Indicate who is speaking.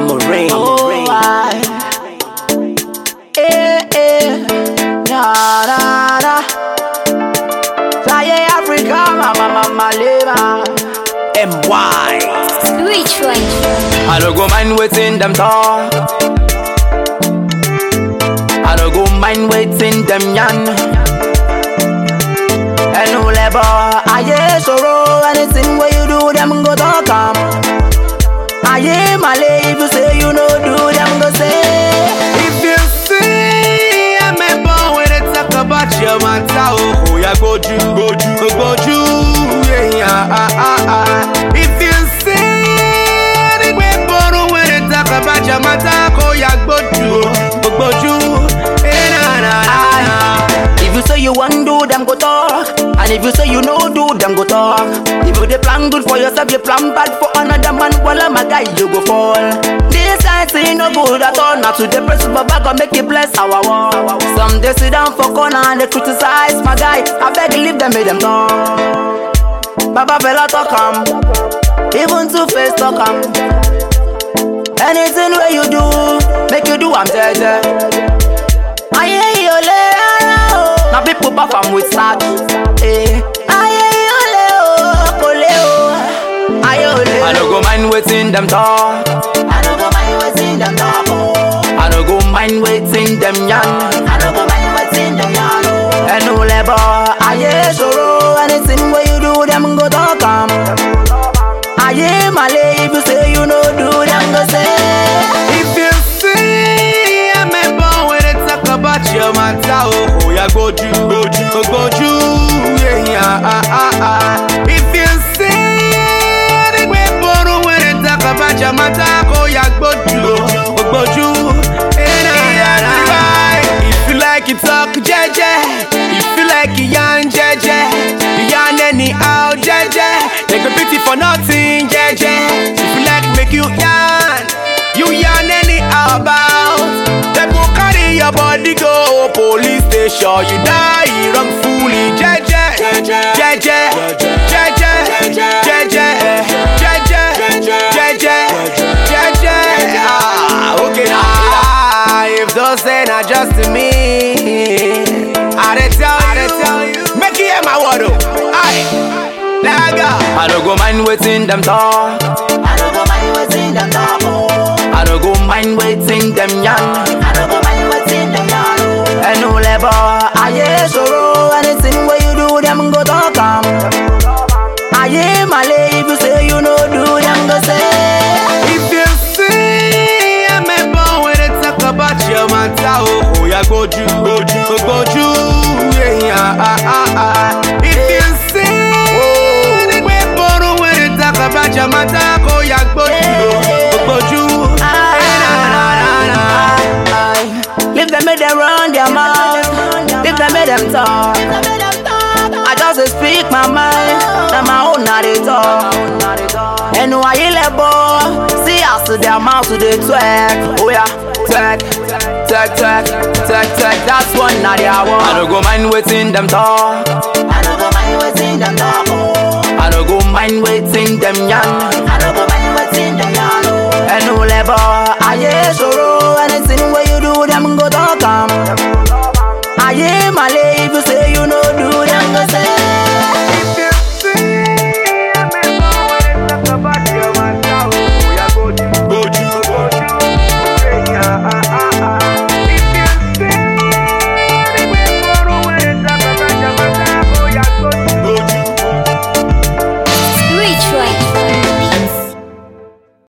Speaker 1: I'm a rain.
Speaker 2: Oh, I. Eh, eh. Na, na, na. Fly Africa, mama, mama, live.
Speaker 1: MY.
Speaker 3: Which one?
Speaker 2: I don't go mind waiting them talk. I don't go mind waiting them yan. And no labor, I hear sorrow. Anything where you do, them go talk am. I my if you say you know do, them go say.
Speaker 1: If you see a member when they talk about your matter, oh, yeah, go do, go do, go do, yeah, yeah, ah, ah, ah. If you see the member when they talk about your matter, oh, yeah, go do, go do, eh, na, na, na, na.
Speaker 2: If you say you want do, them go talk. And if you say you know do, them go talk. If you dey plan good for yourself, you plan bad for another man. Well, I'm a guy, you go fall. This I say no good at all. Not to depress, but back and make it bless our wall. Some they sit down for corner and they criticize my guy. I beg leave them, make them talk. Baba fella talk 'em. even two face talk 'em. Anything where you do, make you do, I'm jeje. Aye, yo, le, ara, oh. Now people perform with sad. Eh. Aye, yo, le, kole. Aye, yo, le. I don't go mind waiting them talk. I don't go mind waiting them talk. I don't go mind waiting them yan. I don't go mind waiting them. Oh. And no labor, aye, sorrow. Anything where you do, them go talk 'em. Aye, my if you say you know do, them go say.
Speaker 1: If you see a member when they talk about your matter, oh, oh yeah, go do, go do, go do, your matter, go na, na, na, na. If you like it, talk jeje. If you like it, yarn jeje. Yarn anyhow jeje. They go pity for nothing jeje. If you like make you yarn, you yarn anyhow about. They go carry your body go police station. You die wrongfully. Jeje. Jeje. Jeje. Jeje. Jeje. I
Speaker 2: don't go mind waiting them talk. I don't go mind waiting them talk. I don't go mind waiting them yan. I don't go mind waiting them yan. And no labor, I hear sorrow. Anything where you do, them go talk 'em. I hear my if you say you know do, them go say.
Speaker 1: If you see a member when they talk about your matter, oh, oh yeah, go do, go do, go do, yeah, yeah, ah, ah, ah.
Speaker 2: Let them talk. I just speak my mind, na my own not talk. And na they talk. See ayé lẹ́bọ̀ their àsìdẹ̀ to the twerk. Oh yeah, twerk, twerk, twerk, twerk, twerk, that's one na the one. I don't go mind waiting them talk. I don't go mind waiting them talk. Oh. I don't go mind waiting them yarn. I don't go mind waiting wetin dem yarn. Ẹnu I ayé ṣòro. yeah, my lady, you say you no do.